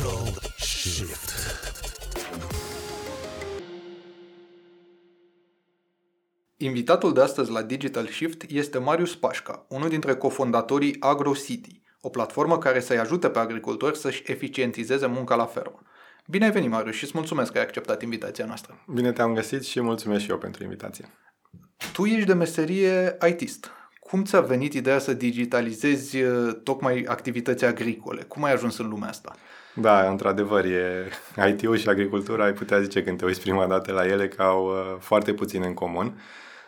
Pro Shift. Invitatul de astăzi la Digital Shift este Marius Pașca, unul dintre cofondatorii AgroCity, o platformă care să-i ajute pe agricultori să-și eficientizeze munca la fermă. Bine ai venit, Marius, și îți mulțumesc că ai acceptat invitația noastră. Bine te-am găsit și mulțumesc și eu pentru invitație. Tu ești de meserie ITist. Cum ți-a venit ideea să digitalizezi uh, tocmai activități agricole? Cum ai ajuns în lumea asta? Da, într-adevăr, e IT-ul și agricultura, ai putea zice când te uiți prima dată la ele că au uh, foarte puțin în comun.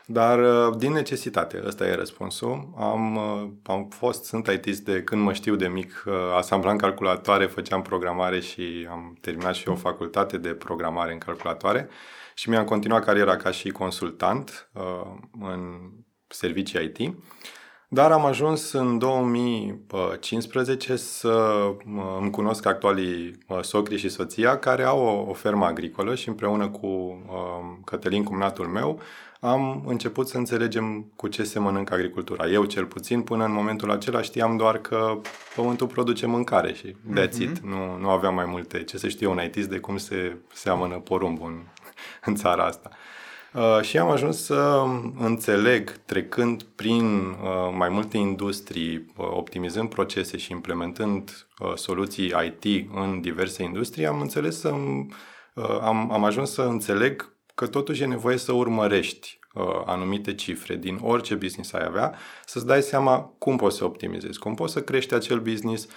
Dar uh, din necesitate, ăsta e răspunsul. Am, am fost, sunt IT de când mă știu de mic, asamblam calculatoare, făceam programare și am terminat și o facultate de programare în calculatoare și mi-am continuat cariera ca și consultant în servicii IT. Dar am ajuns în 2015 să îmi cunosc actualii socri și soția care au o, o fermă agricolă și împreună cu um, Cătălin, cumnatul meu, am început să înțelegem cu ce se mănâncă agricultura. Eu cel puțin, până în momentul acela știam doar că pământul produce mâncare și that's mm-hmm. it. Nu, nu aveam mai multe ce să știu un IT de cum se seamănă porumbul în, în țara asta. Uh, și am ajuns să înțeleg, trecând prin uh, mai multe industrii, uh, optimizând procese și implementând soluții IT în diverse industrii, am înțeles să am, am ajuns să înțeleg că totuși e nevoie să urmărești anumite cifre din orice business ai avea, să-ți dai seama cum poți să optimizezi, cum poți să crești acel business,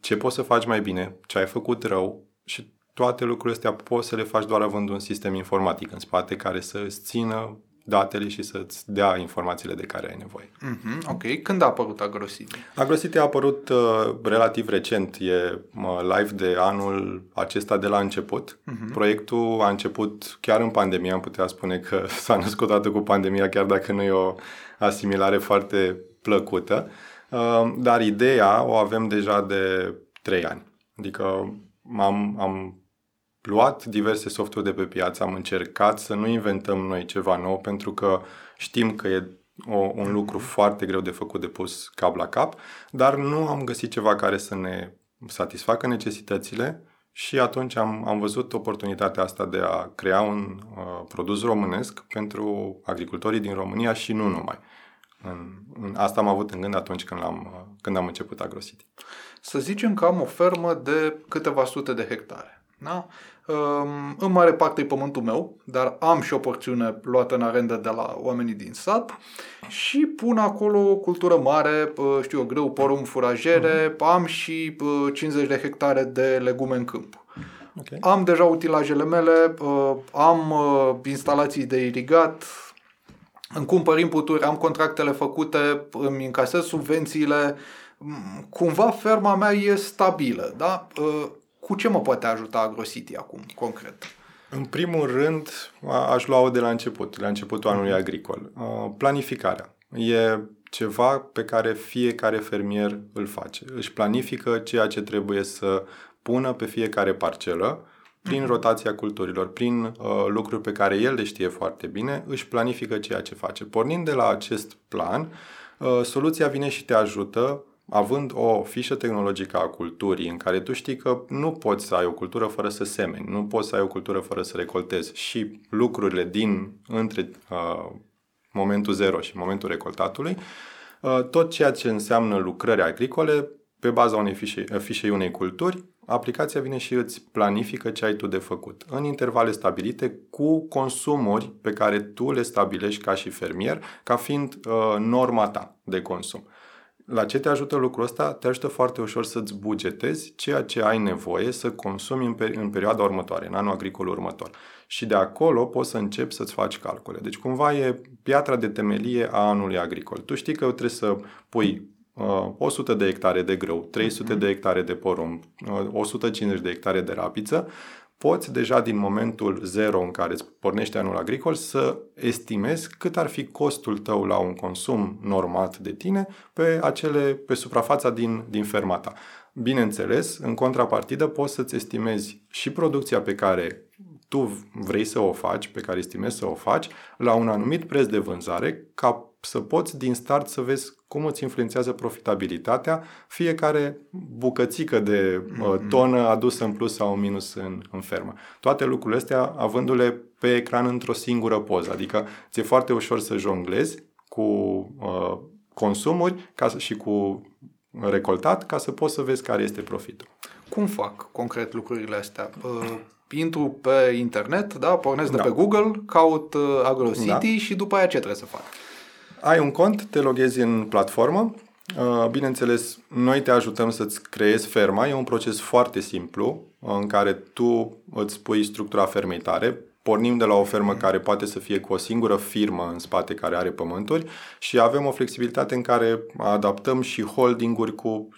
ce poți să faci mai bine, ce ai făcut rău și toate lucrurile astea poți să le faci doar având un sistem informatic în spate care să îți țină datele și să-ți dea informațiile de care ai nevoie. Mm-hmm, ok. Când a apărut AgroCity? AgroCity a apărut uh, relativ recent, e uh, live de anul acesta de la început. Mm-hmm. Proiectul a început chiar în pandemie, am putea spune că s-a născut toată cu pandemia, chiar dacă nu e o asimilare foarte plăcută. Uh, dar ideea o avem deja de trei ani. Adică am, am luat diverse softuri de pe piață, am încercat să nu inventăm noi ceva nou pentru că știm că e o, un lucru foarte greu de făcut de pus cap la cap, dar nu am găsit ceva care să ne satisfacă necesitățile și atunci am, am văzut oportunitatea asta de a crea un uh, produs românesc pentru agricultorii din România și nu numai. În, în, asta am avut în gând atunci când, am uh, când am început AgroCity. Să zicem că am o fermă de câteva sute de hectare. Da? În mare parte e pământul meu, dar am și o porțiune luată în arendă de la oamenii din sat și pun acolo o cultură mare, știu eu, grâu, porumb, furajere, uh-huh. am și 50 de hectare de legume în câmp. Okay. Am deja utilajele mele, am instalații de irigat, îmi cumpăr inputuri, am contractele făcute, îmi încasez subvențiile, cumva ferma mea e stabilă, da? Cu ce mă poate ajuta AgroCity acum, concret? În primul rând, aș lua-o de la început, la începutul anului mhm. agricol. Planificarea. E ceva pe care fiecare fermier îl face. Își planifică ceea ce trebuie să pună pe fiecare parcelă, prin mhm. rotația culturilor, prin uh, lucruri pe care el le știe foarte bine, își planifică ceea ce face. Pornind de la acest plan, uh, soluția vine și te ajută având o fișă tehnologică a culturii în care tu știi că nu poți să ai o cultură fără să semeni, nu poți să ai o cultură fără să recoltezi și lucrurile din între uh, momentul zero și momentul recoltatului, uh, tot ceea ce înseamnă lucrări agricole, pe baza unei fișe, fișei unei culturi, aplicația vine și îți planifică ce ai tu de făcut, în intervale stabilite, cu consumuri pe care tu le stabilești ca și fermier, ca fiind uh, norma ta de consum. La ce te ajută lucrul ăsta? Te ajută foarte ușor să-ți bugetezi ceea ce ai nevoie să consumi în, peri- în perioada următoare, în anul agricol următor. Și de acolo poți să începi să-ți faci calcule. Deci cumva e piatra de temelie a anului agricol. Tu știi că trebuie să pui uh, 100 de hectare de grâu, 300 mm-hmm. de hectare de porumb, uh, 150 de hectare de rapiță, poți deja din momentul zero în care îți pornește anul agricol să estimezi cât ar fi costul tău la un consum normat de tine pe, acele, pe suprafața din, din ferma ta. Bineînțeles, în contrapartidă poți să-ți estimezi și producția pe care tu vrei să o faci, pe care estimezi să o faci, la un anumit preț de vânzare, ca să poți din start să vezi cum îți influențează profitabilitatea fiecare bucățică de uh, mm-hmm. tonă adusă în plus sau în minus în, în fermă. Toate lucrurile astea avându-le pe ecran într-o singură poză. Adică ți-e foarte ușor să jonglezi cu uh, consumuri ca să, și cu recoltat ca să poți să vezi care este profitul. Cum fac concret lucrurile astea? Uh, intru pe internet, da, pornesc da. de pe Google, caut uh, AgroCity da. și după aia ce trebuie să fac? Ai un cont, te loghezi în platformă, uh, Bineînțeles, noi te ajutăm să-ți creezi ferma. E un proces foarte simplu în care tu îți pui structura fermei tare, pornim de la o fermă care poate să fie cu o singură firmă în spate care are pământuri și avem o flexibilitate în care adaptăm și holdinguri cu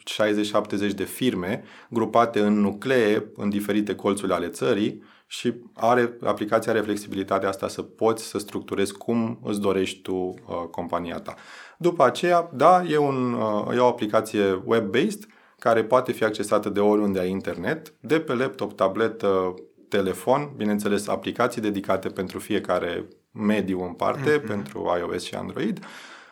60-70 de firme grupate în nuclee în diferite colțuri ale țării și are, aplicația are flexibilitatea asta să poți să structurezi cum îți dorești tu uh, compania ta. După aceea, da, e, un, uh, e o aplicație web-based care poate fi accesată de oriunde ai internet, de pe laptop, tabletă, telefon, bineînțeles aplicații dedicate pentru fiecare mediu în parte, mm-hmm. pentru iOS și Android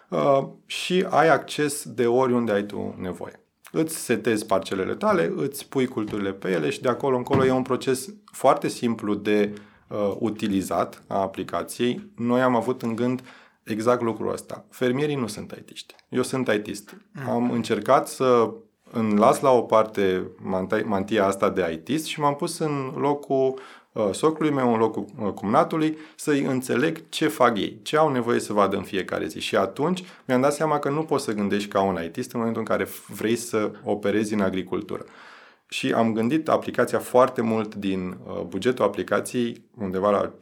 uh, și ai acces de oriunde ai tu nevoie. Îți setezi parcelele tale, îți pui culturile pe ele și de acolo încolo e un proces foarte simplu de uh, utilizat a aplicației. Noi am avut în gând exact lucrul ăsta. Fermierii nu sunt IT-ști. Eu sunt IT-ist. Mm. Am încercat să îmi las la o parte mantia asta de IT și m-am pus în locul uh, socului meu, în locul uh, cumnatului, să-i înțeleg ce fac ei, ce au nevoie să vadă în fiecare zi. Și atunci mi-am dat seama că nu poți să gândești ca un IT în momentul în care vrei să operezi în agricultură. Și am gândit aplicația foarte mult din uh, bugetul aplicației, undeva la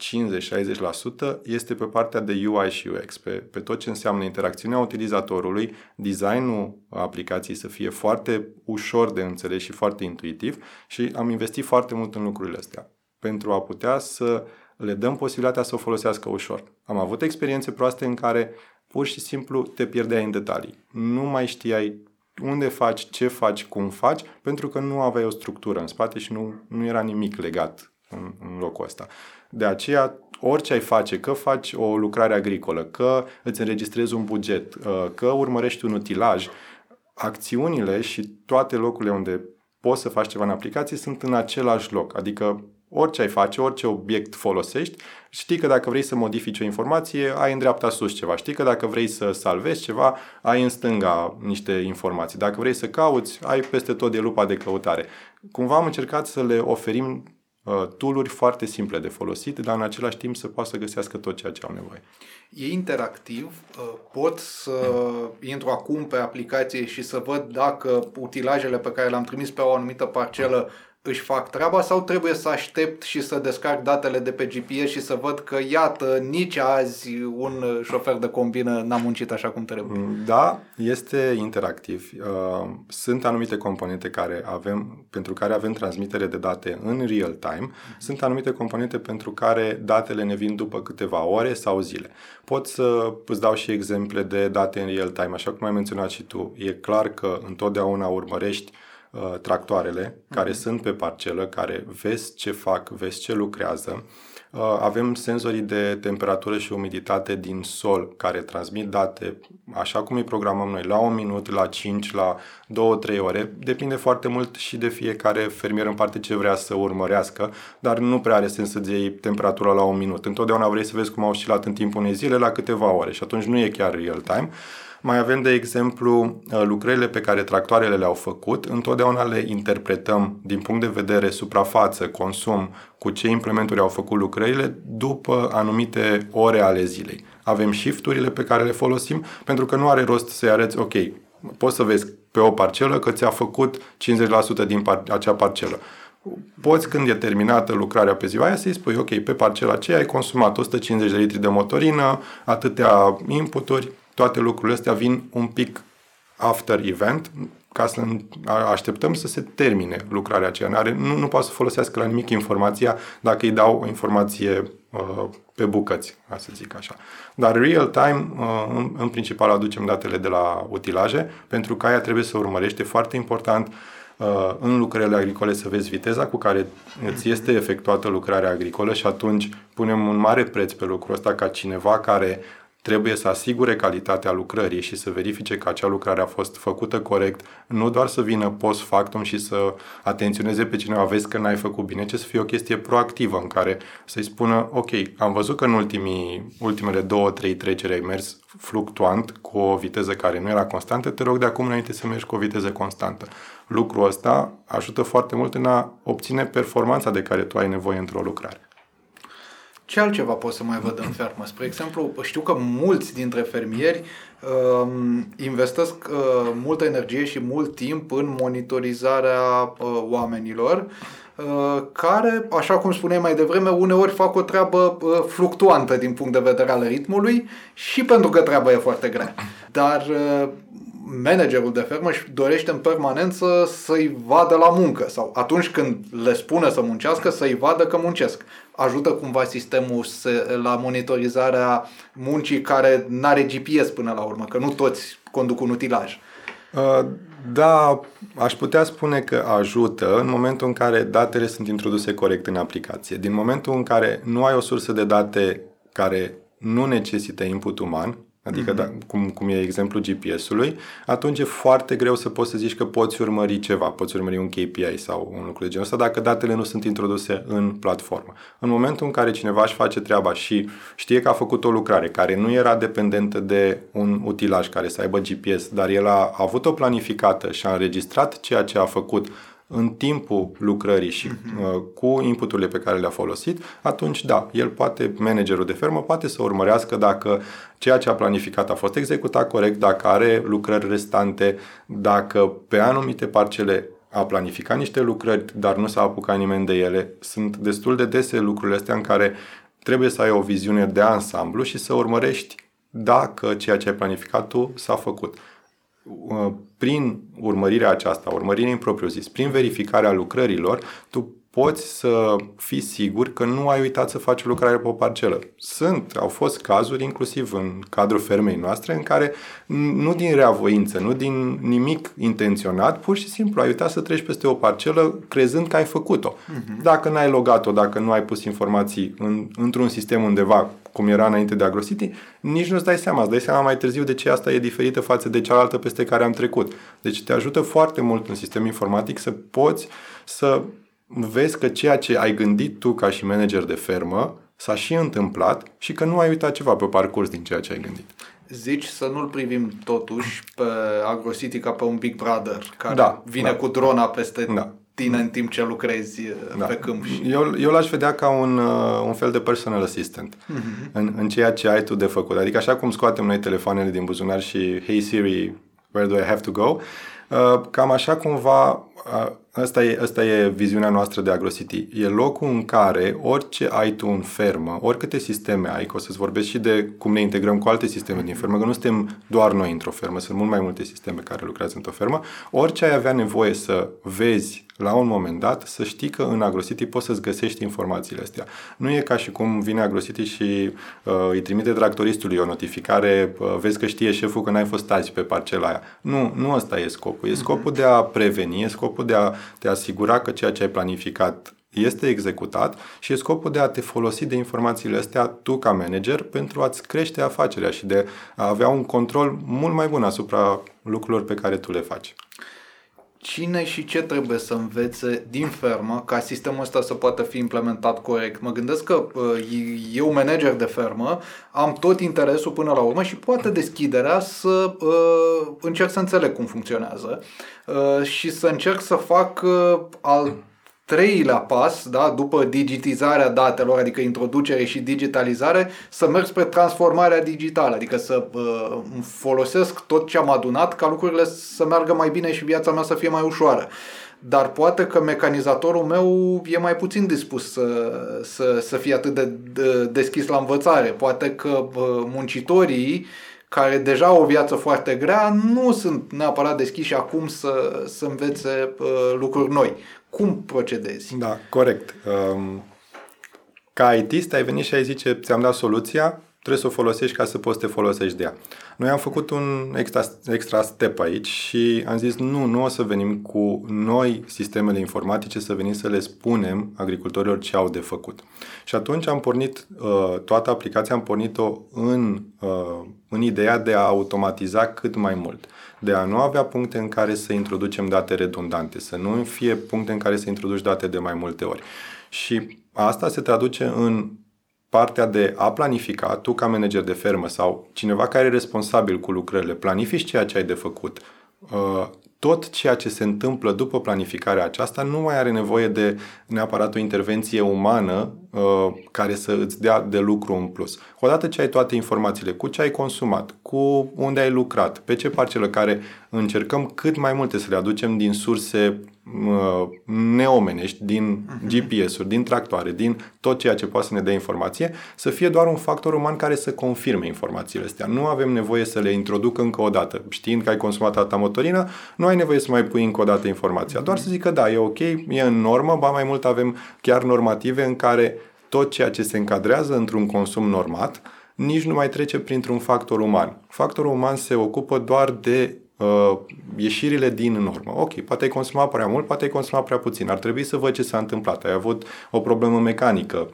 50-60%, este pe partea de UI și UX, pe, pe tot ce înseamnă interacțiunea utilizatorului, designul aplicației să fie foarte ușor de înțeles și foarte intuitiv și am investit foarte mult în lucrurile astea pentru a putea să le dăm posibilitatea să o folosească ușor. Am avut experiențe proaste în care pur și simplu te pierdeai în detalii. Nu mai știai unde faci, ce faci, cum faci, pentru că nu aveai o structură în spate și nu, nu era nimic legat în, în locul ăsta. De aceea, orice ai face, că faci o lucrare agricolă, că îți înregistrezi un buget, uh, că urmărești un utilaj, acțiunile și toate locurile unde poți să faci ceva în aplicație sunt în același loc. Adică orice ai face, orice obiect folosești, știi că dacă vrei să modifici o informație, ai în dreapta sus ceva. Știi că dacă vrei să salvezi ceva, ai în stânga niște informații. Dacă vrei să cauți, ai peste tot de lupa de căutare. Cumva am încercat să le oferim uh, tooluri foarte simple de folosit, dar în același timp să poată să găsească tot ceea ce au nevoie. E interactiv, uh, pot să intru acum pe aplicație și să văd dacă utilajele pe care le-am trimis pe o anumită parcelă își fac treaba sau trebuie să aștept și să descarc datele de pe GPS și să văd că, iată, nici azi un șofer de combină n-a muncit așa cum trebuie? Mm, da, este interactiv. Uh, sunt anumite componente care avem, pentru care avem transmitere de date în real time. Sunt anumite componente pentru care datele ne vin după câteva ore sau zile. Pot să îți dau și exemple de date în real time, așa cum ai menționat și tu. E clar că întotdeauna urmărești uh, tractoarele care uh-huh. sunt pe parcelă, care vezi ce fac, vezi ce lucrează. Uh, avem senzorii de temperatură și umiditate din sol care transmit date așa cum îi programăm noi, la un minut, la 5, la 2-3 ore. Depinde foarte mult și de fiecare fermier în parte ce vrea să urmărească, dar nu prea are sens să-ți iei temperatura la un minut. Întotdeauna vrei să vezi cum a oscilat în timpul unei zile la câteva ore și atunci nu e chiar real time. Mai avem, de exemplu, uh, lucrările pe care tractoarele le-au făcut. Întotdeauna le interpretăm din punct de vedere suprafață, consum, cu ce implementuri au făcut lucrările după anumite ore ale zilei. Avem shifturile pe care le folosim pentru că nu are rost să-i arăți, ok, poți să vezi pe o parcelă că ți-a făcut 50% din par- acea parcelă. Poți, când e terminată lucrarea pe ziua aia, să-i spui, ok, pe parcela aceea ai consumat 150 de litri de motorină, atâtea inputuri, toate lucrurile astea vin un pic after event, ca să așteptăm să se termine lucrarea aceea. N-are, nu, nu poate să folosească la nimic informația dacă îi dau o informație uh, pe bucăți, ca să zic așa. Dar real time, uh, în, în principal, aducem datele de la utilaje, pentru că aia trebuie să urmărește foarte important uh, în lucrările agricole să vezi viteza cu care îți este efectuată lucrarea agricolă și atunci punem un mare preț pe lucrul ăsta ca cineva care trebuie să asigure calitatea lucrării și să verifice că acea lucrare a fost făcută corect, nu doar să vină post factum și să atenționeze pe cineva, vezi că n-ai făcut bine, ci să fie o chestie proactivă în care să-i spună, ok, am văzut că în ultimii, ultimele două, trei treceri ai mers fluctuant cu o viteză care nu era constantă, te rog de acum înainte să mergi cu o viteză constantă. Lucrul ăsta ajută foarte mult în a obține performanța de care tu ai nevoie într-o lucrare. Ce altceva pot să mai văd în fermă? Spre exemplu, știu că mulți dintre fermieri uh, investesc uh, multă energie și mult timp în monitorizarea uh, oamenilor uh, care, așa cum spuneai mai devreme, uneori fac o treabă uh, fluctuantă din punct de vedere al ritmului și pentru că treaba e foarte grea. Dar uh, managerul de fermă își dorește în permanență să-i vadă la muncă sau atunci când le spune să muncească, să-i vadă că muncesc. Ajută cumva sistemul să, la monitorizarea muncii care nu are GPS până la urmă, că nu toți conduc un utilaj. Uh, da, aș putea spune că ajută în momentul în care datele sunt introduse corect în aplicație. Din momentul în care nu ai o sursă de date care nu necesită input uman, adică mm-hmm. da, cum, cum e exemplul GPS-ului, atunci e foarte greu să poți să zici că poți urmări ceva, poți urmări un KPI sau un lucru de genul ăsta dacă datele nu sunt introduse în platformă. În momentul în care cineva își face treaba și știe că a făcut o lucrare care nu era dependentă de un utilaj care să aibă GPS, dar el a avut o planificată și a înregistrat ceea ce a făcut în timpul lucrării și uh, cu inputurile pe care le-a folosit, atunci da, el poate, managerul de fermă poate să urmărească dacă ceea ce a planificat a fost executat corect, dacă are lucrări restante, dacă pe anumite parcele a planificat niște lucrări, dar nu s-a apucat nimeni de ele. Sunt destul de dese lucrurile astea în care trebuie să ai o viziune de ansamblu și să urmărești dacă ceea ce ai planificat tu s-a făcut. Uh, prin urmărirea aceasta, urmărirea în propriu zis, prin verificarea lucrărilor, tu poți să fii sigur că nu ai uitat să faci lucrare pe o parcelă. Sunt, au fost cazuri, inclusiv în cadrul fermei noastre, în care nu din reavoință, nu din nimic intenționat, pur și simplu ai uitat să treci peste o parcelă crezând că ai făcut-o. Uh-huh. Dacă n-ai logat-o, dacă nu ai pus informații în, într-un sistem undeva, cum era înainte de AgroCity, nici nu-ți dai seama. Îți dai seama mai târziu de ce asta e diferită față de cealaltă peste care am trecut. Deci te ajută foarte mult un sistem informatic să poți să vezi că ceea ce ai gândit tu ca și manager de fermă s-a și întâmplat și că nu ai uitat ceva pe parcurs din ceea ce ai gândit. Zici să nu-l privim totuși pe AgroCity ca pe un Big Brother care da, vine da. cu drona peste da. Tine în timp ce lucrezi uh, da. pe câmp. Și... Eu, eu l-aș vedea ca un, uh, un fel de personal assistant mm-hmm. în, în ceea ce ai tu de făcut. Adică așa cum scoatem noi telefoanele din buzunar și Hey Siri, where do I have to go? Uh, cam așa cumva Asta e, asta e viziunea noastră de AgroCity. E locul în care orice ai tu în fermă, oricâte sisteme ai, că o să-ți vorbesc și de cum ne integrăm cu alte sisteme din fermă, că nu suntem doar noi într-o fermă, sunt mult mai multe sisteme care lucrează într-o fermă, orice ai avea nevoie să vezi la un moment dat, să știi că în AgroCity poți să-ți găsești informațiile astea. Nu e ca și cum vine AgroCity și uh, îi trimite tractoristului o notificare, uh, vezi că știe șeful că n-ai fost azi pe parcela aia. Nu, nu ăsta e scopul. E scopul de a preveni, e scopul de a te asigura că ceea ce ai planificat este executat și e scopul de a te folosi de informațiile astea tu ca manager pentru a-ți crește afacerea și de a avea un control mult mai bun asupra lucrurilor pe care tu le faci cine și ce trebuie să învețe din fermă ca sistemul ăsta să poată fi implementat corect. Mă gândesc că uh, eu, manager de fermă, am tot interesul până la urmă și poate deschiderea să uh, încerc să înțeleg cum funcționează uh, și să încerc să fac uh, al treilea pas, da, după digitizarea datelor, adică introducere și digitalizare, să merg spre transformarea digitală, adică să uh, folosesc tot ce am adunat ca lucrurile să meargă mai bine și viața mea să fie mai ușoară. Dar poate că mecanizatorul meu e mai puțin dispus să, să, să fie atât de, de deschis la învățare. Poate că uh, muncitorii care deja au o viață foarte grea, nu sunt neapărat deschiși acum să, să învețe uh, lucruri noi. Cum procedezi? Da, corect. Um, ca ITist ai venit și ai zice, ți-am dat soluția, trebuie să o folosești ca să poți să te folosești de ea. Noi am făcut un extra, extra step aici și am zis nu, nu o să venim cu noi sistemele informatice, să venim să le spunem agricultorilor ce au de făcut. Și atunci am pornit uh, toată aplicația, am pornit-o în, uh, în ideea de a automatiza cât mai mult de a nu avea puncte în care să introducem date redundante, să nu fie puncte în care să introduci date de mai multe ori. Și asta se traduce în partea de a planifica, tu ca manager de fermă sau cineva care e responsabil cu lucrările, planifici ceea ce ai de făcut. Uh, tot ceea ce se întâmplă după planificarea aceasta nu mai are nevoie de neapărat o intervenție umană uh, care să îți dea de lucru în plus. Odată ce ai toate informațiile, cu ce ai consumat, cu unde ai lucrat, pe ce parcelă care încercăm cât mai multe să le aducem din surse uh, neomenești, din mhm. GPS-uri, din tractoare, din tot ceea ce poate să ne dea informație, să fie doar un factor uman care să confirme informațiile astea. Nu avem nevoie să le introduc încă o dată. Știind că ai consumat atâta motorină, nu ai nevoie să mai pui încă o dată informația. Doar să zic că da, e ok, e în normă, ba mai mult avem chiar normative în care tot ceea ce se încadrează într-un consum normat, nici nu mai trece printr-un factor uman. Factorul uman se ocupă doar de uh, ieșirile din normă. Ok, poate ai consumat prea mult, poate ai consumat prea puțin. Ar trebui să văd ce s-a întâmplat. Ai avut o problemă mecanică,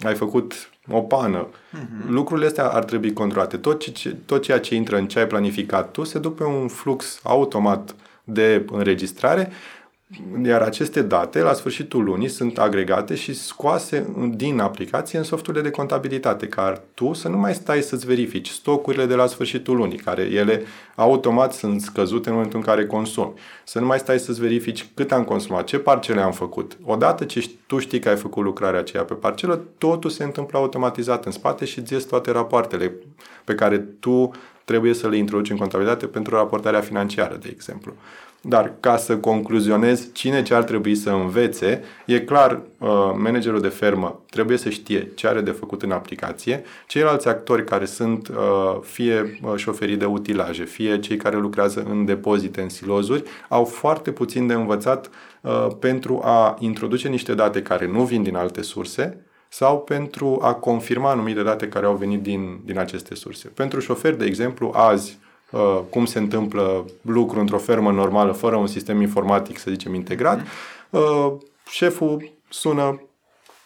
ai făcut o pană. Uh-huh. Lucrurile astea ar trebui controlate. Tot, ce, tot ceea ce intră în ce ai planificat tu se duc pe un flux automat de înregistrare iar aceste date, la sfârșitul lunii, sunt agregate și scoase din aplicație în softurile de contabilitate, ca tu să nu mai stai să-ți verifici stocurile de la sfârșitul lunii, care ele automat sunt scăzute în momentul în care consumi. Să nu mai stai să-ți verifici cât am consumat, ce parcele am făcut. Odată ce tu știi că ai făcut lucrarea aceea pe parcelă, totul se întâmplă automatizat în spate și îți ies toate rapoartele pe care tu trebuie să le introduci în contabilitate pentru raportarea financiară, de exemplu. Dar ca să concluzionez cine ce ar trebui să învețe, e clar, uh, managerul de fermă trebuie să știe ce are de făcut în aplicație, ceilalți actori care sunt uh, fie uh, șoferii de utilaje, fie cei care lucrează în depozite, în silozuri, au foarte puțin de învățat pentru a introduce niște date care nu vin din alte surse, sau pentru a confirma anumite date care au venit din, din aceste surse. Pentru șofer, de exemplu, azi, uh, cum se întâmplă lucru într-o fermă normală, fără un sistem informatic, să zicem, integrat, uh, șeful sună,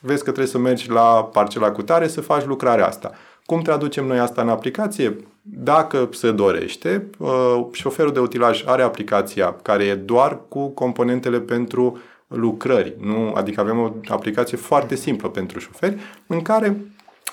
vezi că trebuie să mergi la parcela cu tare să faci lucrarea asta. Cum traducem noi asta în aplicație? Dacă se dorește, uh, șoferul de utilaj are aplicația care e doar cu componentele pentru lucrări. Nu? Adică avem o aplicație foarte simplă pentru șoferi în care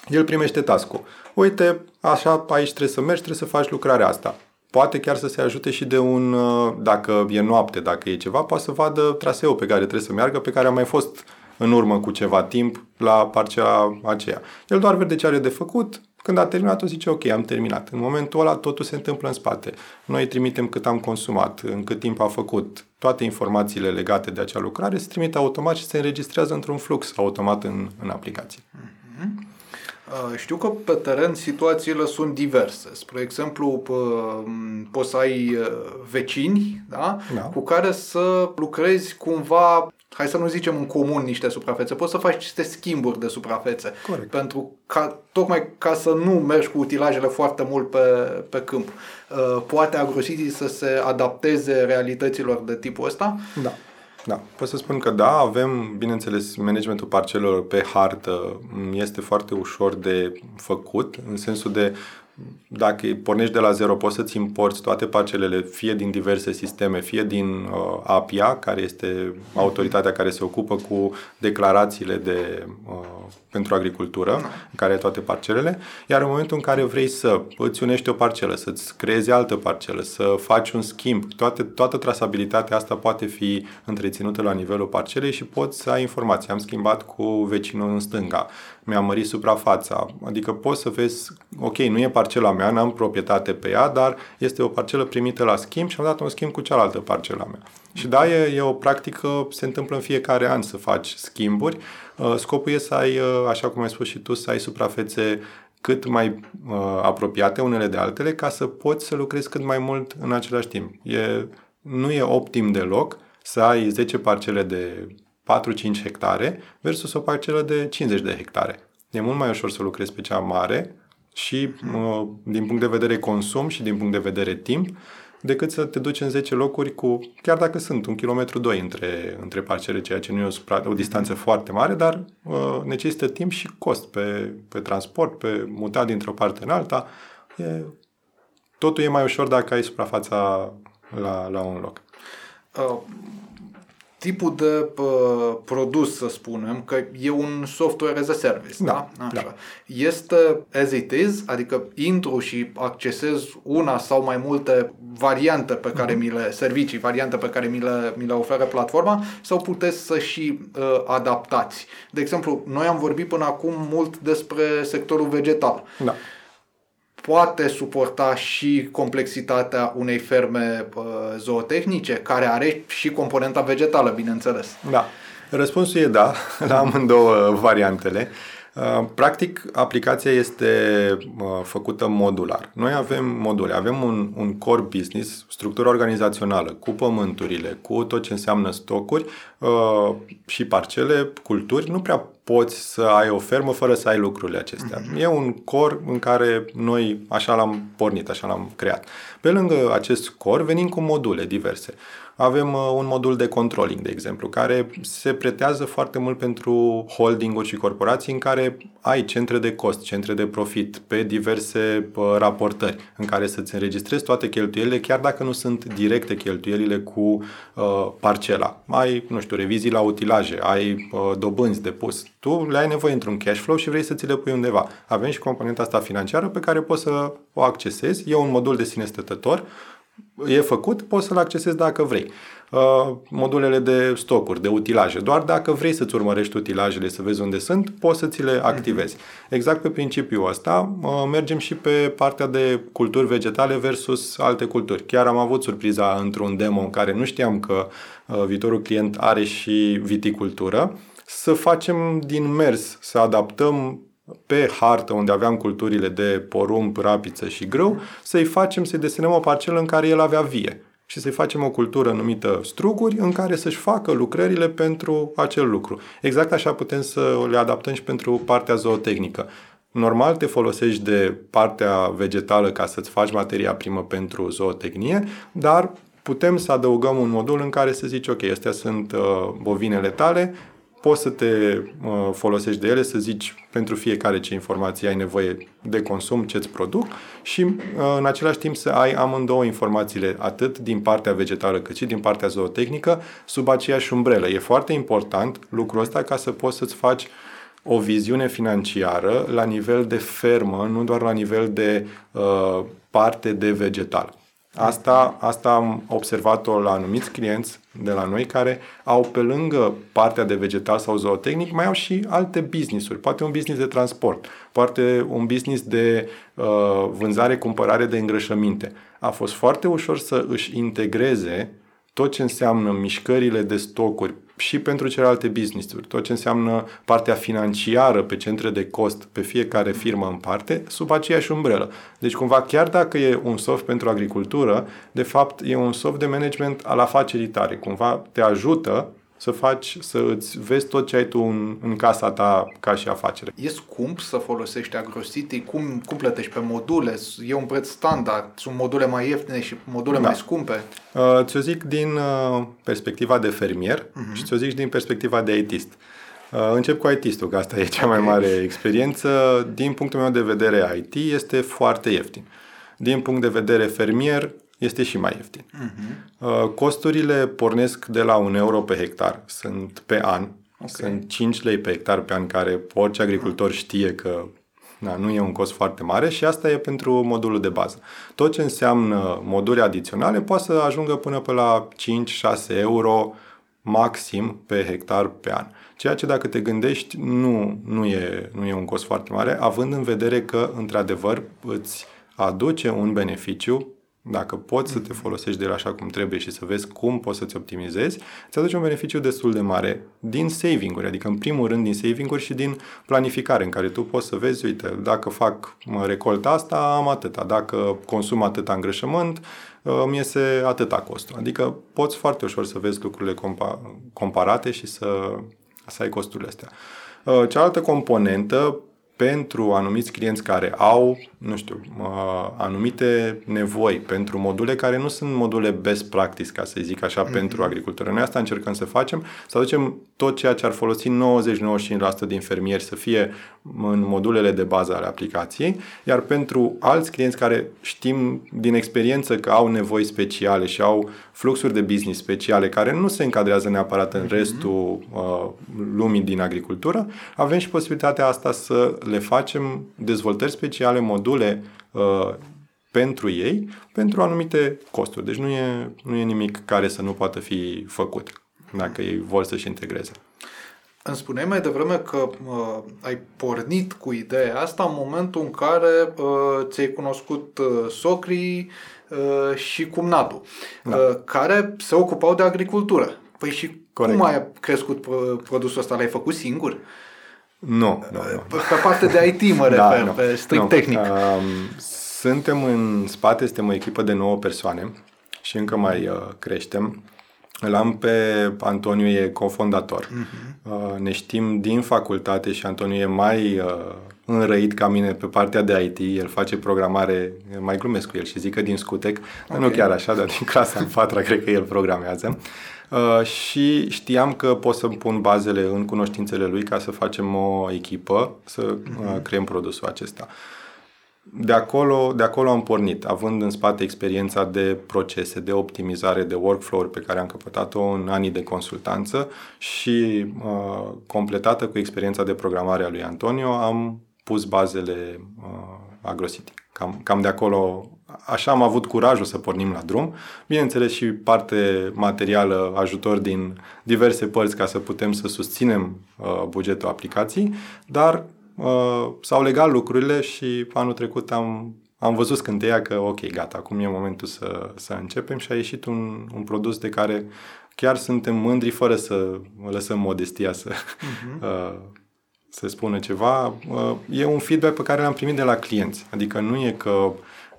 el primește task Uite, așa, aici trebuie să mergi, trebuie să faci lucrarea asta. Poate chiar să se ajute și de un, uh, dacă e noapte, dacă e ceva, poate să vadă traseul pe care trebuie să meargă, pe care a mai fost în urmă cu ceva timp la parcea aceea. El doar vede ce are de făcut, când a terminat, o zice, ok, am terminat. În momentul ăla, totul se întâmplă în spate. Noi trimitem cât am consumat, în cât timp a făcut. Toate informațiile legate de acea lucrare se trimit automat și se înregistrează într-un flux automat în, în aplicație. Mm-hmm. Știu că pe teren situațiile sunt diverse. Spre exemplu, poți să ai uh, vecini da? Da. cu care să lucrezi cumva hai să nu zicem în comun niște suprafețe, poți să faci niște schimburi de suprafețe. Corect. Pentru ca, tocmai ca să nu mergi cu utilajele foarte mult pe, pe câmp. Uh, poate AgroCity să se adapteze realităților de tipul ăsta? Da. Da, pot să spun că da, avem, bineînțeles, managementul parcelelor pe hartă este foarte ușor de făcut, în sensul de dacă pornești de la zero, poți să-ți importi toate parcelele, fie din diverse sisteme, fie din uh, APIA, care este autoritatea care se ocupă cu declarațiile de, uh, pentru agricultură, în care ai toate parcelele, iar în momentul în care vrei să îți unești o parcelă, să-ți creezi altă parcelă, să faci un schimb, toate, toată trasabilitatea asta poate fi întreținută la nivelul parcelei și poți să ai informații. Am schimbat cu vecinul în stânga, mi-a mărit suprafața, adică poți să vezi, ok, nu e parcela mea, n-am proprietate pe ea, dar este o parcelă primită la schimb și am dat un schimb cu cealaltă parcela mea. Și da, e, e o practică, se întâmplă în fiecare an să faci schimburi. Uh, scopul e să ai, uh, așa cum ai spus și tu, să ai suprafețe cât mai uh, apropiate unele de altele ca să poți să lucrezi cât mai mult în același timp. E, nu e optim deloc să ai 10 parcele de 4-5 hectare versus o parcelă de 50 de hectare. E mult mai ușor să lucrezi pe cea mare și uh, din punct de vedere consum și din punct de vedere timp, decât să te duci în 10 locuri cu, chiar dacă sunt un kilometru doi între, între parcele, ceea ce nu e o, o distanță foarte mare, dar uh, necesită timp și cost pe, pe transport, pe mutat dintr-o parte în alta. E, totul e mai ușor dacă ai suprafața la, la un loc. Uh, tipul de uh, produs, să spunem, că e un software as a service, da? da? Așa. Da. Este as it is, adică intru și accesez una sau mai multe variante pe care uh-huh. mi le, servicii, variante pe care mi le, mi le oferă platforma, sau puteți să și uh, adaptați. De exemplu, noi am vorbit până acum mult despre sectorul vegetal. Da poate suporta și complexitatea unei ferme uh, zootehnice, care are și componenta vegetală, bineînțeles. Da. Răspunsul e da, la amândouă variantele. Uh, practic, aplicația este uh, făcută modular. Noi avem module, avem un, un core business, structură organizațională, cu pământurile, cu tot ce înseamnă stocuri uh, și parcele, culturi. Nu prea poți să ai o fermă fără să ai lucrurile acestea. Mm-hmm. E un core în care noi așa l-am pornit, așa l-am creat. Pe lângă acest core venim cu module diverse. Avem uh, un modul de controlling, de exemplu, care se pretează foarte mult pentru holdinguri și corporații în care ai centre de cost, centre de profit pe diverse uh, raportări în care să-ți înregistrezi toate cheltuielile, chiar dacă nu sunt directe cheltuielile cu uh, parcela. Ai, nu știu, revizii la utilaje, ai uh, dobânzi de pus. Tu le ai nevoie într-un cash flow și vrei să ți le pui undeva. Avem și componenta asta financiară pe care poți să o accesezi. E un modul de sine stătător e făcut, poți să-l accesezi dacă vrei. Uh, modulele de stocuri, de utilaje. Doar dacă vrei să-ți urmărești utilajele, să vezi unde sunt, poți să ți le activezi. Exact pe principiul ăsta uh, mergem și pe partea de culturi vegetale versus alte culturi. Chiar am avut surpriza într-un demo în care nu știam că uh, viitorul client are și viticultură, să facem din mers, să adaptăm pe hartă unde aveam culturile de porumb, rapiță și grâu, să-i facem, să-i desenăm o parcelă în care el avea vie și să-i facem o cultură numită struguri în care să-și facă lucrările pentru acel lucru. Exact așa putem să le adaptăm și pentru partea zootehnică. Normal te folosești de partea vegetală ca să-ți faci materia primă pentru zootehnie, dar putem să adăugăm un modul în care să zici, ok, astea sunt uh, bovinele tale, poți să te uh, folosești de ele, să zici pentru fiecare ce informații ai nevoie de consum, ce îți produc și uh, în același timp să ai amândouă informațiile, atât din partea vegetală cât și din partea zootehnică, sub aceeași umbrelă. E foarte important lucrul ăsta ca să poți să-ți faci o viziune financiară la nivel de fermă, nu doar la nivel de uh, parte de vegetal. Asta, asta am observat-o la anumiți clienți de la noi care au pe lângă partea de vegetal sau zootehnic, mai au și alte business-uri. Poate un business de transport, poate un business de uh, vânzare-cumpărare de îngrășăminte. A fost foarte ușor să își integreze tot ce înseamnă mișcările de stocuri și pentru celelalte business-uri, tot ce înseamnă partea financiară pe centre de cost pe fiecare firmă în parte, sub aceeași umbrelă. Deci cumva chiar dacă e un soft pentru agricultură, de fapt e un soft de management al afacerii tare. Cumva te ajută să faci, să îți vezi tot ce ai tu în, în casa ta ca și afacere. E scump să folosești AgroCity? Cum, cum plătești pe module? E un preț standard? Sunt module mai ieftine și module da. mai scumpe? Uh, ți-o zic din uh, perspectiva de fermier uh-huh. și ți-o zic din perspectiva de ITist. Uh, încep cu IT-ul, că asta e cea mai mare experiență. Din punctul meu de vedere, IT este foarte ieftin. Din punct de vedere fermier, este și mai ieftin. Uh-huh. Costurile pornesc de la un euro pe hectar, sunt pe an, okay. sunt 5 lei pe hectar pe an, care orice agricultor știe că da, nu e un cost foarte mare și asta e pentru modulul de bază. Tot ce înseamnă module adiționale poate să ajungă până pe la 5-6 euro maxim pe hectar pe an. Ceea ce dacă te gândești nu, nu, e, nu e un cost foarte mare, având în vedere că într-adevăr îți aduce un beneficiu dacă poți să te folosești de el așa cum trebuie și să vezi cum poți să-ți optimizezi, îți aduce un beneficiu destul de mare din saving-uri, adică în primul rând din saving-uri și din planificare, în care tu poți să vezi, uite, dacă fac recolta asta, am atâta, dacă consum atâta îngrășământ, uh, mi iese atâta costul. Adică poți foarte ușor să vezi lucrurile compa- comparate și să, să ai costurile astea. Uh, cealaltă componentă pentru anumiți clienți care au, nu știu, anumite nevoi pentru module care nu sunt module best practice, ca să zic așa, mm-hmm. pentru agricultură. Noi asta încercăm să facem, să aducem tot ceea ce ar folosi 90-95% din fermieri să fie în modulele de bază ale aplicației, iar pentru alți clienți care știm din experiență că au nevoi speciale și au fluxuri de business speciale care nu se încadrează neapărat în mhm. restul uh, lumii din agricultură, avem și posibilitatea asta să le facem dezvoltări speciale, module uh, pentru ei, pentru anumite costuri. Deci nu e, nu e nimic care să nu poată fi făcut dacă ei vor să-și integreze. Îmi spuneai mai devreme că uh, ai pornit cu ideea asta în momentul în care uh, ți-ai cunoscut uh, socrii uh, și cumnatul, da. uh, care se ocupau de agricultură. Păi și Corect. cum ai crescut produsul ăsta? L-ai făcut singur? Nu, nu, nu. Pe parte de IT mă da, refer, da, pe strict nu. tehnic. Um, suntem în spate, suntem o echipă de 9 persoane și încă mai uh, creștem. Îl am pe Antoniu, e cofondator. Uh-huh. Uh, ne știm din facultate și Antoniu e mai uh, înrăit ca mine pe partea de IT. El face programare, mai glumesc cu el și zic că din Scutec, okay. nu chiar așa, dar din clasa în fatra cred că el programează. Uh, și știam că pot să pun bazele în cunoștințele lui ca să facem o echipă, să uh-huh. creăm produsul acesta. Uh, de acolo, de acolo am pornit, având în spate experiența de procese, de optimizare, de workflow pe care am căpătat-o în anii de consultanță și uh, completată cu experiența de programare a lui Antonio, am pus bazele uh, AgroCity. Cam, cam de acolo, așa am avut curajul să pornim la drum. Bineînțeles și parte materială, ajutor din diverse părți ca să putem să susținem uh, bugetul aplicației, dar uh, s-au legat lucrurile și anul trecut am, am văzut scânteia că ok, gata, acum e momentul să, să începem și a ieșit un, un produs de care chiar suntem mândri fără să lăsăm modestia să, uh-huh. uh, să spună ceva. Uh, e un feedback pe care l-am primit de la clienți. Adică nu e că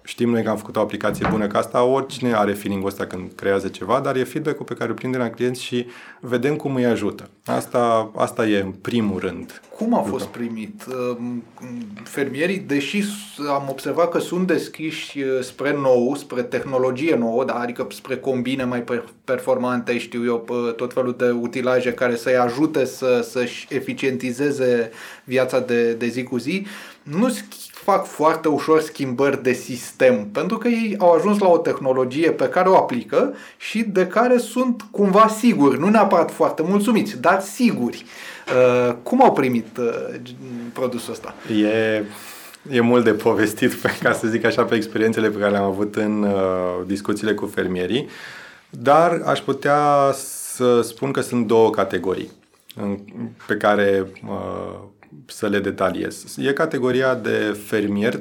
știm noi că am făcut o aplicație bună, că asta oricine are feeling-ul ăsta când creează ceva, dar e feedback-ul pe care îl prinde la clienți și vedem cum îi ajută. Asta, asta e în primul rând. Cum a fost primit? Fermierii, deși am observat că sunt deschiși uh, spre nou, spre tehnologie nouă, da? adică spre combine mai performante, știu eu, tot felul de utilaje care să-i ajute să, să-și eficientizeze viața de, de zi cu zi, nu fac foarte ușor schimbări de sistem, pentru că ei au ajuns la o tehnologie pe care o aplică și de care sunt cumva siguri, nu neapărat foarte mulțumiți, dar siguri. Uh, cum au primit uh, produsul ăsta? E, e mult de povestit, ca să zic așa, pe experiențele pe care le-am avut în uh, discuțiile cu fermierii, dar aș putea să spun că sunt două categorii în, pe care uh, să le detaliez. E categoria de fermier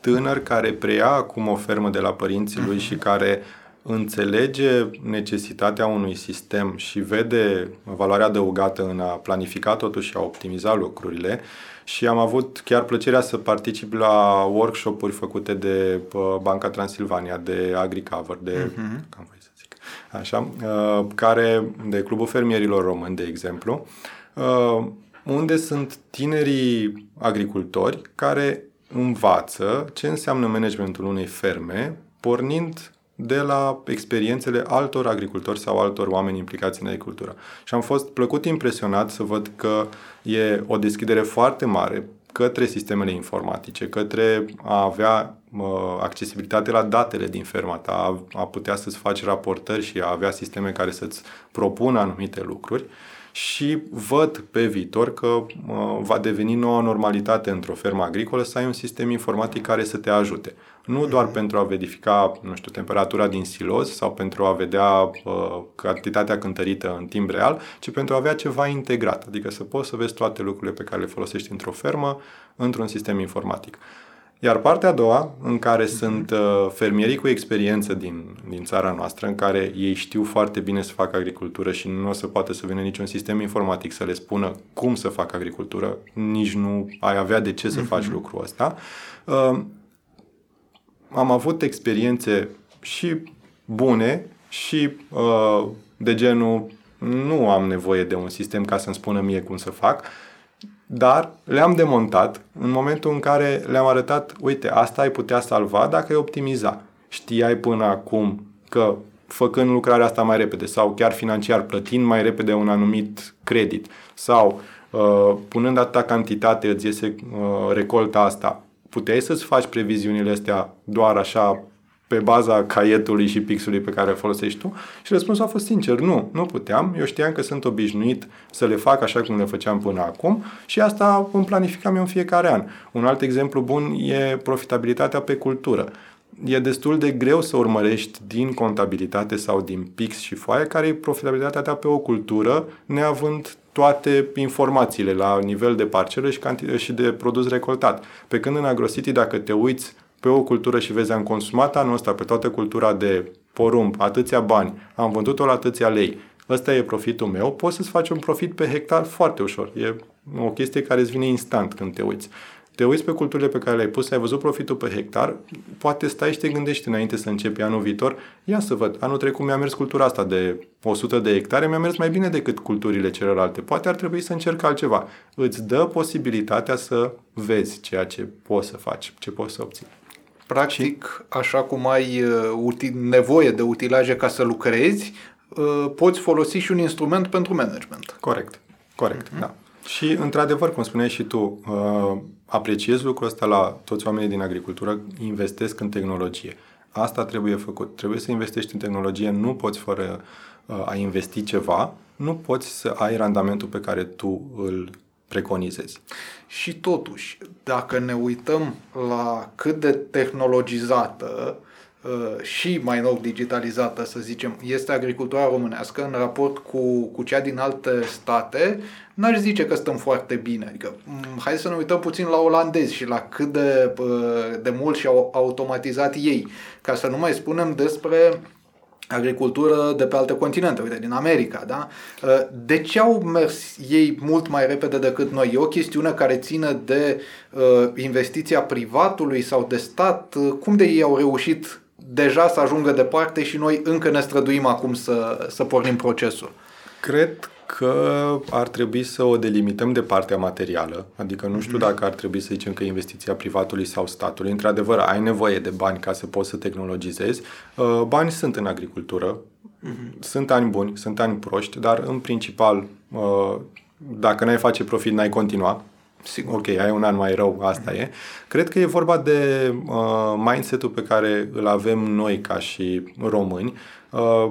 tânăr care preia acum o fermă de la părinții lui și care înțelege necesitatea unui sistem și vede valoarea adăugată în a planifica totuși și a optimiza lucrurile și am avut chiar plăcerea să particip la workshop-uri făcute de Banca Transilvania, de AgriCover, de uh-huh. cam să zic, așa, uh, care, de Clubul Fermierilor Români, de exemplu, uh, unde sunt tinerii agricultori care învață ce înseamnă managementul unei ferme, pornind de la experiențele altor agricultori sau altor oameni implicați în agricultură. Și am fost plăcut impresionat să văd că e o deschidere foarte mare către sistemele informatice, către a avea uh, accesibilitate la datele din ferma ta, a, a putea să-ți faci raportări și a avea sisteme care să-ți propună anumite lucruri. Uh, și văd pe viitor că uh, va deveni noua normalitate într-o fermă agricolă să ai un sistem informatic care să te ajute. Nu doar pentru a verifica, nu știu, temperatura din siloz sau pentru a vedea uh, cantitatea cântărită în timp real, ci pentru a avea ceva integrat, adică să poți să vezi toate lucrurile pe care le folosești într-o fermă într-un sistem informatic. Iar partea a doua, în care uh-huh. sunt uh, fermierii cu experiență din, din țara noastră, în care ei știu foarte bine să facă agricultură și nu o să poată să vină niciun sistem informatic să le spună cum să facă agricultură, nici nu ai avea de ce să uh-huh. faci lucrul ăsta. Uh, am avut experiențe și bune și uh, de genul nu am nevoie de un sistem ca să-mi spună mie cum să fac, dar le-am demontat în momentul în care le-am arătat, uite, asta ai putea salva dacă ai optimiza. Știai până acum că făcând lucrarea asta mai repede sau chiar financiar plătind mai repede un anumit credit sau uh, punând atâta cantitate îți iese uh, recolta asta, puteai să-ți faci previziunile astea doar așa pe baza caietului și pixului pe care îl folosești tu? Și răspunsul a fost sincer, nu, nu puteam. Eu știam că sunt obișnuit să le fac așa cum le făceam până acum și asta îmi planificam eu în fiecare an. Un alt exemplu bun e profitabilitatea pe cultură. E destul de greu să urmărești din contabilitate sau din pix și foaie care e profitabilitatea ta pe o cultură, neavând toate informațiile la nivel de parcelă și, și de produs recoltat. Pe când în AgroCity, dacă te uiți pe o cultură și vezi, am consumat anul ăsta pe toată cultura de porumb, atâția bani, am vândut-o la atâția lei, ăsta e profitul meu, poți să-ți faci un profit pe hectar foarte ușor. E o chestie care îți vine instant când te uiți. Te uiți pe culturile pe care le-ai pus, ai văzut profitul pe hectar, poate stai și te gândești înainte să începi anul viitor, ia să văd, anul trecut mi-a mers cultura asta de 100 de hectare, mi-a mers mai bine decât culturile celelalte. Poate ar trebui să încerc altceva. Îți dă posibilitatea să vezi ceea ce poți să faci, ce poți să obții. Practic, așa cum ai uh, nevoie de utilaje ca să lucrezi, uh, poți folosi și un instrument pentru management. Corect, corect, uh-huh. da. Și, într-adevăr, cum spuneai și tu, uh, apreciez lucrul ăsta la toți oamenii din agricultură, investesc în tehnologie. Asta trebuie făcut. Trebuie să investești în tehnologie, nu poți fără a investi ceva, nu poți să ai randamentul pe care tu îl preconizezi. Și totuși, dacă ne uităm la cât de tehnologizată uh, și mai nou digitalizată, să zicem, este agricultura românească în raport cu, cu cea din alte state, n-aș zice că stăm foarte bine. Adică, mm, hai să ne uităm puțin la olandezi și la cât de, uh, de mult și-au automatizat ei, ca să nu mai spunem despre agricultură de pe alte continente, uite, din America, da? Uh, de ce au mers ei mult mai repede decât noi? E o chestiune care ține de uh, investiția privatului sau de stat? Uh, cum de ei au reușit deja să ajungă departe și noi încă ne străduim acum să, să pornim procesul? Cred că ar trebui să o delimităm de partea materială, adică nu știu mhm. dacă ar trebui să zicem că investiția privatului sau statului. Într-adevăr, ai nevoie de bani ca să poți să tehnologizezi. Uh, bani sunt în agricultură, mhm. sunt ani buni, sunt ani proști, dar în principal, uh, dacă n-ai face profit, n-ai continua. Sigur. Ok, ai un an mai rău, asta mm-hmm. e. Cred că e vorba de uh, mindset-ul pe care îl avem noi ca și români. Uh,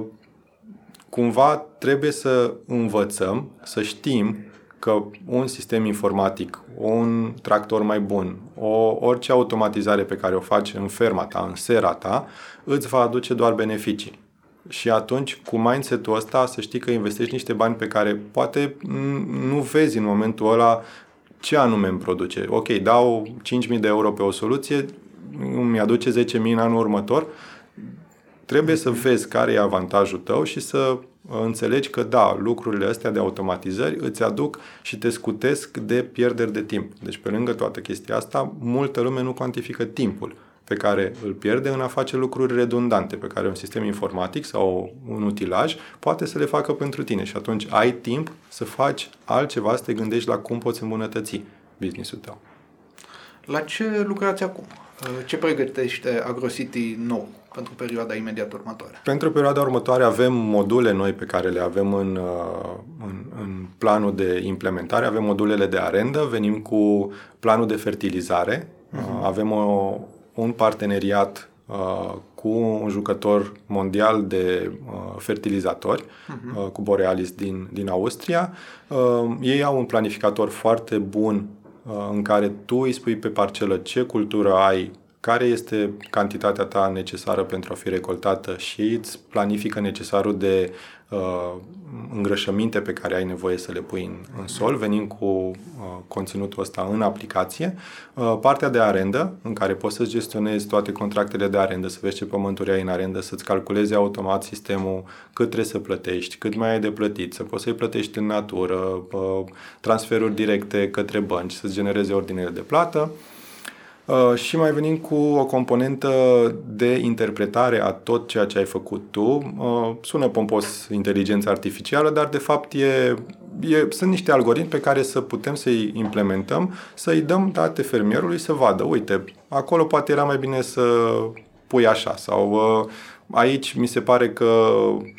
cumva trebuie să învățăm, să știm că un sistem informatic, un tractor mai bun, o, orice automatizare pe care o faci în ferma ta, în sera ta, îți va aduce doar beneficii. Și atunci, cu mindset-ul ăsta, să știi că investești niște bani pe care poate nu vezi în momentul ăla ce anume îmi produce. Ok, dau 5.000 de euro pe o soluție, îmi aduce 10.000 în anul următor, Trebuie să vezi care e avantajul tău și să uh, înțelegi că da, lucrurile astea de automatizări îți aduc și te scutesc de pierderi de timp. Deci pe lângă toată chestia asta, multă lume nu cuantifică timpul pe care îl pierde în a face lucruri redundante, pe care un sistem informatic sau un utilaj poate să le facă pentru tine și atunci ai timp să faci altceva, să te gândești la cum poți îmbunătăți businessul tău. La ce lucrați acum? Ce pregătește AgroCity nou pentru perioada imediat următoare? Pentru perioada următoare avem module noi pe care le avem în, uh, în, în planul de implementare. Avem modulele de arendă, venim cu planul de fertilizare. Uh-huh. Avem o, un parteneriat uh, cu un jucător mondial de uh, fertilizatori, uh-huh. uh, cu Borealis din, din Austria. Uh, ei au un planificator foarte bun Uh, în care tu îi spui pe parcelă ce cultură ai, care este cantitatea ta necesară pentru a fi recoltată și îți planifică necesarul de uh, îngrășăminte pe care ai nevoie să le pui în, în sol, venim cu uh, conținutul ăsta în aplicație. Uh, partea de arendă, în care poți să gestionezi toate contractele de arendă, să vezi ce pământuri ai în arendă, să-ți calculezi automat sistemul cât trebuie să plătești, cât mai ai de plătit, să poți să-i plătești în natură, uh, transferuri directe către bănci, să-ți genereze ordinele de plată. Uh, și mai venim cu o componentă de interpretare a tot ceea ce ai făcut tu. Uh, sună pompos inteligența artificială, dar de fapt e, e, sunt niște algoritmi pe care să putem să-i implementăm, să-i dăm date fermierului să vadă. Uite, acolo poate era mai bine să pui așa sau uh, Aici mi se pare că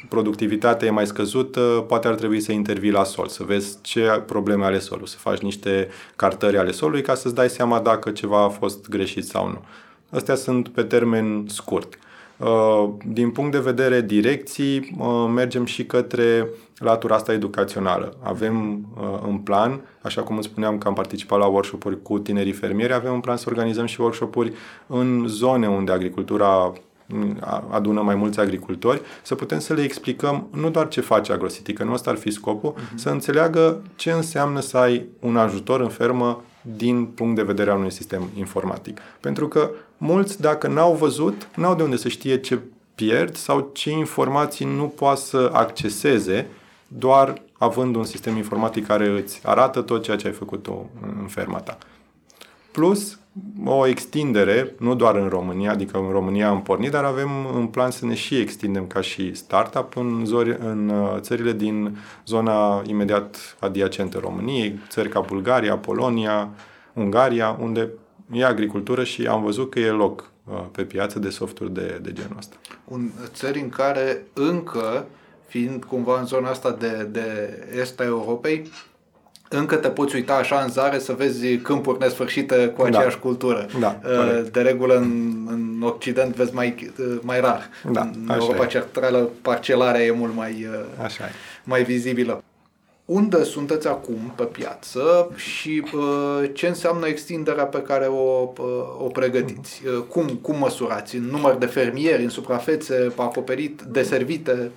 productivitatea e mai scăzută, poate ar trebui să intervii la sol, să vezi ce probleme ale solului, să faci niște cartări ale solului ca să-ți dai seama dacă ceva a fost greșit sau nu. Astea sunt pe termen scurt. Uh, din punct de vedere direcții, uh, mergem și către latura asta educațională. Avem uh, în plan, așa cum îți spuneam că am participat la workshop-uri cu tinerii fermieri, avem un plan să organizăm și workshop-uri în zone unde agricultura adună mai mulți agricultori, să putem să le explicăm nu doar ce face Agrocity, că nu ăsta ar fi scopul, uh-huh. să înțeleagă ce înseamnă să ai un ajutor în fermă din punct de vedere al unui sistem informatic. Pentru că mulți, dacă n-au văzut, n-au de unde să știe ce pierd sau ce informații nu poate să acceseze doar având un sistem informatic care îți arată tot ceea ce ai făcut tu în ferma ta. Plus, o extindere, nu doar în România, adică în România am pornit, dar avem în plan să ne și extindem ca și startup în, zori, în uh, țările din zona imediat adiacentă României, țări ca Bulgaria, Polonia, Ungaria, unde e agricultură și am văzut că e loc uh, pe piață de softuri de, de genul ăsta. Un, țări în care încă, fiind cumva în zona asta de, de est a Europei, încă te poți uita așa în zare să vezi câmpuri nesfârșite cu da. aceeași da. cultură. Da, de regulă în, în Occident vezi mai, mai rar. Da, în Europa centrală parcelarea e mult mai, așa e. mai vizibilă unde sunteți acum pe piață și uh, ce înseamnă extinderea pe care o, uh, o pregătiți? Uh, cum, cum măsurați? În număr de fermieri, în suprafețe acoperit, deservite?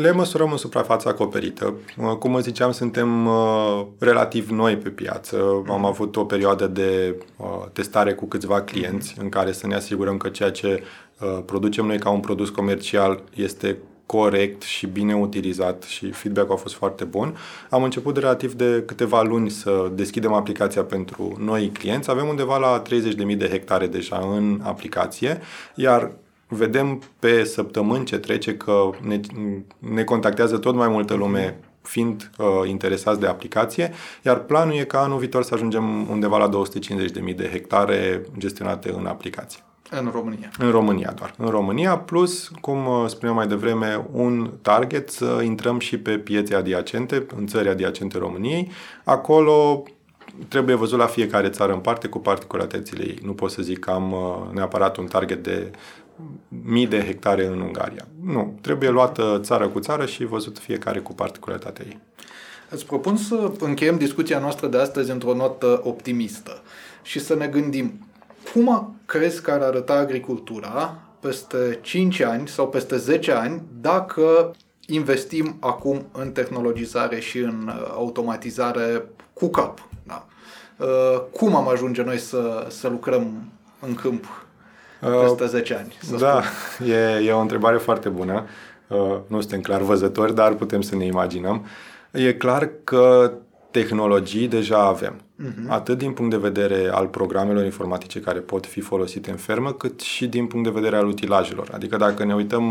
Le măsurăm în suprafața acoperită. Uh, cum ziceam, suntem uh, relativ noi pe piață. Am avut o perioadă de uh, testare cu câțiva clienți în care să ne asigurăm că ceea ce uh, producem noi ca un produs comercial este corect și bine utilizat și feedback-ul a fost foarte bun. Am început de relativ de câteva luni să deschidem aplicația pentru noi clienți. Avem undeva la 30.000 de hectare deja în aplicație, iar vedem pe săptămâni ce trece că ne, ne contactează tot mai multă lume fiind uh, interesați de aplicație, iar planul e ca anul viitor să ajungem undeva la 250.000 de hectare gestionate în aplicație. În România. În România doar. În România, plus, cum uh, spuneam mai devreme, un target să intrăm și pe piețe adiacente, în țări adiacente României. Acolo trebuie văzut la fiecare țară în parte cu particularitățile ei. Nu pot să zic că am uh, neapărat un target de mii de hectare în Ungaria. Nu. Trebuie luată țară cu țară și văzut fiecare cu particularitatea ei. Îți propun să încheiem discuția noastră de astăzi într-o notă optimistă și să ne gândim cum crezi că ar arăta agricultura peste 5 ani sau peste 10 ani dacă investim acum în tehnologizare și în uh, automatizare cu cap? Da. Uh, cum am ajunge noi să, să lucrăm în câmp peste 10 ani? Să da, e, e o întrebare foarte bună. Uh, nu suntem clar văzători, dar putem să ne imaginăm. E clar că tehnologii deja avem. Uh-huh. Atât din punct de vedere al programelor informatice care pot fi folosite în fermă, cât și din punct de vedere al utilajelor. Adică dacă ne uităm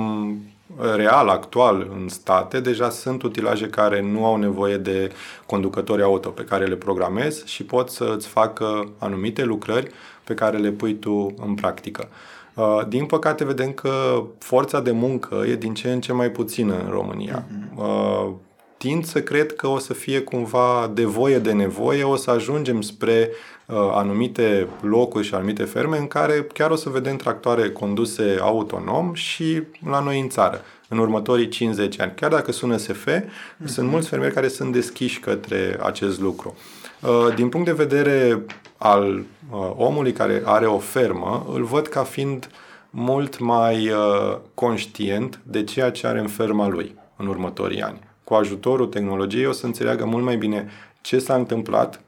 real, actual, în state, deja sunt utilaje care nu au nevoie de conducători auto pe care le programezi și pot să îți facă anumite lucrări pe care le pui tu în practică. Uh, din păcate vedem că forța de muncă e din ce în ce mai puțină în România. Uh-huh tind să cred că o să fie cumva de voie de nevoie, o să ajungem spre uh, anumite locuri și anumite ferme în care chiar o să vedem tractoare conduse autonom și la noi în țară în următorii 50 ani. Chiar dacă sună SF, mm-hmm. sunt mulți fermieri care sunt deschiși către acest lucru. Uh, din punct de vedere al uh, omului care are o fermă, îl văd ca fiind mult mai uh, conștient de ceea ce are în ferma lui în următorii ani cu ajutorul tehnologiei o să înțeleagă mult mai bine ce s-a întâmplat,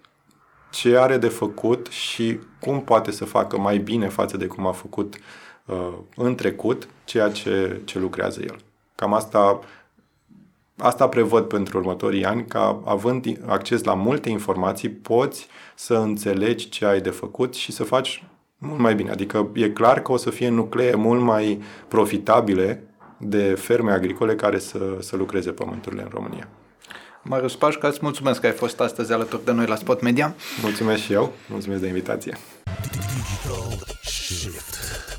ce are de făcut și cum poate să facă mai bine față de cum a făcut uh, în trecut ceea ce, ce lucrează el. Cam asta, asta prevăd pentru următorii ani, ca având acces la multe informații, poți să înțelegi ce ai de făcut și să faci Mult mai bine. Adică e clar că o să fie nuclee mult mai profitabile de ferme agricole care să, să lucreze pământurile în România. Marius Pașca, îți mulțumesc că ai fost astăzi alături de noi la Spot Media. Mulțumesc și eu, mulțumesc de invitație. Digital Shift.